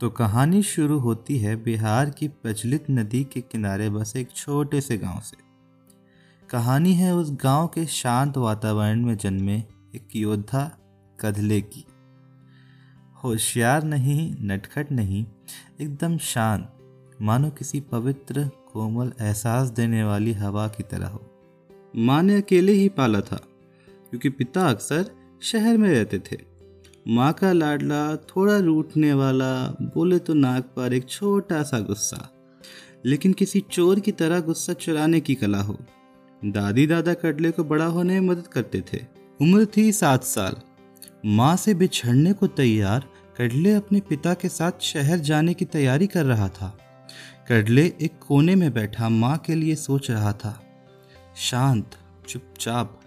तो कहानी शुरू होती है बिहार की प्रचलित नदी के किनारे बसे एक छोटे से गाँव से। कहानी है उस गाँव के शांत वातावरण में जन्मे एक योद्धा कधले की। होशियार नहीं, नटखट नहीं, एकदम शांत, मानो किसी पवित्र, कोमल एहसास देने वाली हवा की तरह हो। माँ ने अकेले ही पाला था, क्योंकि पिता अक्सर शहर में रहते थे। माँ का लाडला थोड़ा रूठने वाला, बोले तो नाक पर एक छोटा सा गुस्सा। लेकिन किसी चोर की तरह गुस्सा चुराने की कला हो। दादी दादा कडले को बड़ा होने में मदद करते थे। उम्र थी सात साल। माँ से बिछड़ने को तैयार कडले अपने पिता के साथ शहर जाने की तैयारी कर रहा था। कडले एक कोने में बैठा माँ के लिए सोच रहा था। शांत, चुपचाप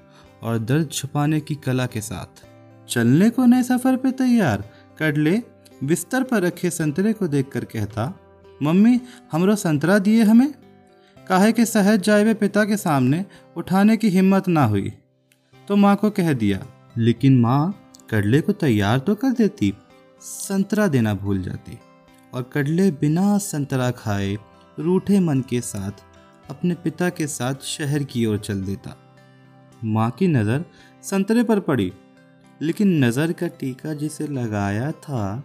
और दर्द छुपाने की कला के साथ। चलने को नए सफ़र पे तैयार। कडले बिस्तर पर रखे संतरे को देखकर कहता, मम्मी, हमरो संतरा दिए हमें? काहे के सहज जाए पिता के सामने उठाने की हिम्मत ना हुई। तो माँ को कह दिया, लेकिन माँ, कडले को तैयार तो कर देती, संतरा देना भूल जाती। और कडले बिना संतरा खाए रूठे मन के साथ अपने पिता के साथ शहर की ओर चल देता। माँ की नज़र संतरे पर पड़ी। लेकिन नज़र का टीका जिसे लगाया था,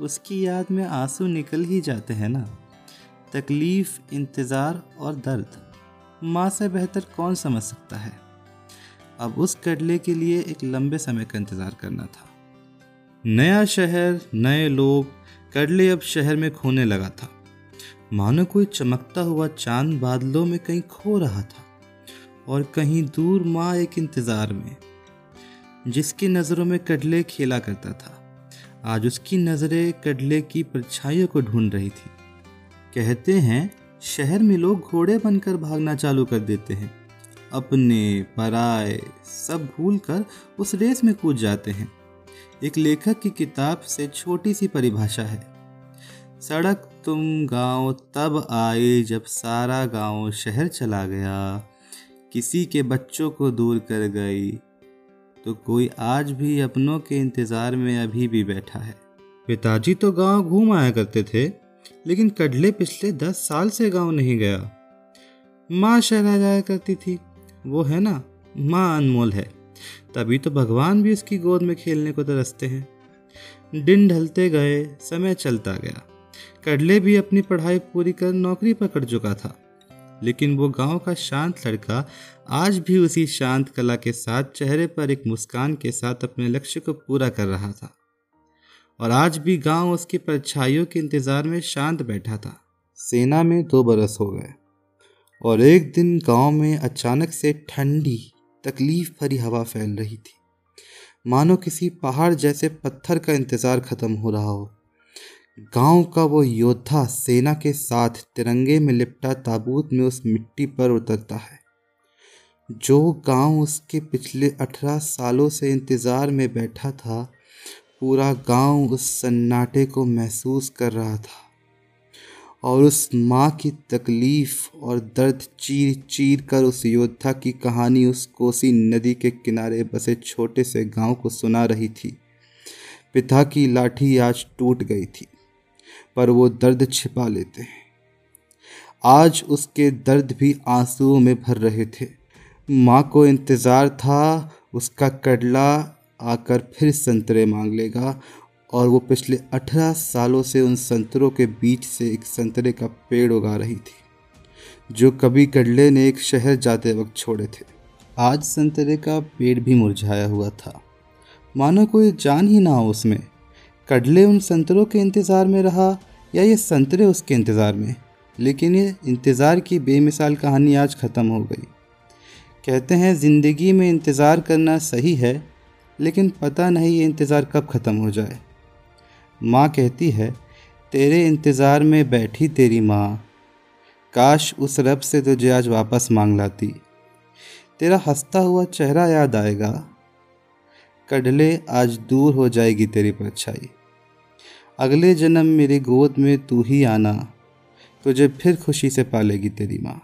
उसकी याद में आँसू निकल ही जाते हैं ना। तकलीफ़, इंतज़ार और दर्द, माँ से बेहतर कौन समझ सकता है? अब उस कडले के लिए एक लंबे समय का इंतज़ार करना था। नया शहर, नए लोग, कडले अब शहर में खोने लगा था। मानो कोई चमकता हुआ चाँद बादलों में कहीं खो रहा था और कहीं दूर माँ एक इंतज़ार में जिसकी नज़रों में कडले खेला करता था। आज उसकी नज़रें कडले की परछाइयों को ढूंढ रही थी। कहते हैं, शहर में लोग घोड़े बनकर भागना चालू कर देते हैं। अपने, पराए, सब भूल कर उस रेस में कूद जाते हैं। एक लेखक की किताब से छोटी सी परिभाषा है। सड़क तुम गाँव तब आए जब सारा गाँव शहर चला गया। किसी के बच्चों को दूर कर गई तो कोई आज भी अपनों के इंतज़ार में अभी भी बैठा है। पिताजी तो गाँव घूम आया करते थे, लेकिन कडले पिछले दस साल से गाँव नहीं गया। माँ शहर जाया करती थी, वो है ना, माँ अनमोल है। तभी तो भगवान भी उसकी गोद में खेलने को तरसते हैं। दिन ढलते गए, समय चलता गया। कडले भी अपनी पढ़ाई पूरी कर नौकरी पकड़ चुका था। लेकिन वो गाँव का शांत लड़का आज भी उसी शांत कला के साथ चेहरे पर एक मुस्कान के साथ अपने लक्ष्य को पूरा कर रहा था। और आज भी गाँव उसकी परछाइयों के इंतज़ार में शांत बैठा था। सेना में दो बरस हो गए और एक दिन गाँव में अचानक से ठंडी, तकलीफ़ भरी हवा फैल रही थी। मानो किसी पहाड़ जैसे पत्थर का इंतज़ार ख़त्म हो रहा हो। गाँव का वो योद्धा सेना के साथ तिरंगे में लिपटा ताबूत में उस मिट्टी पर उतरता है। जो गाँव उसके पिछले अठारह सालों से इंतज़ार में बैठा था, पूरा गाँव उस सन्नाटे को महसूस कर रहा था और उस माँ की तकलीफ़ और दर्द चीर चीर कर उस योद्धा की कहानी उस कोसी नदी के किनारे बसे छोटे से गाँव को सुना रही थी। पिता की लाठी आज टूट गई थी। पर वो दर्द छिपा लेते हैं। आज उसके दर्द भी आंसुओं में भर रहे थे। माँ को इंतज़ार था, उसका कडला आकर फिर संतरे मांग लेगा और वो पिछले अठारह सालों से उन संतरों के बीच से एक संतरे का पेड़ उगा रही थी, जो कभी कडले ने एक शहर जाते वक्त छोड़े थे। आज संतरे का पेड़ भी मुरझाया हुआ था। मानो कोई जान ही ना हो उसमें कडले उन संतरों के इंतज़ार में रहा, या ये संतरे उसके इंतज़ार में? लेकिन ये इंतज़ार की बेमिसाल कहानी आज ख़त्म हो गई। कहते हैं, ज़िंदगी में इंतज़ार करना सही है, लेकिन पता नहीं ये इंतज़ार कब ख़त्म हो जाए। माँ कहती है, तेरे इंतज़ार में बैठी तेरी माँ। काश उस रब से तुझे आज वापस मांग लाती। तेरा हंसता हुआ चेहरा याद आएगा। कडले आज दूर हो जाएगी तेरी परछाई। अगले जन्म मेरी गोद में तू ही आना, तुझे फिर खुशी से पालेगी तेरी माँ।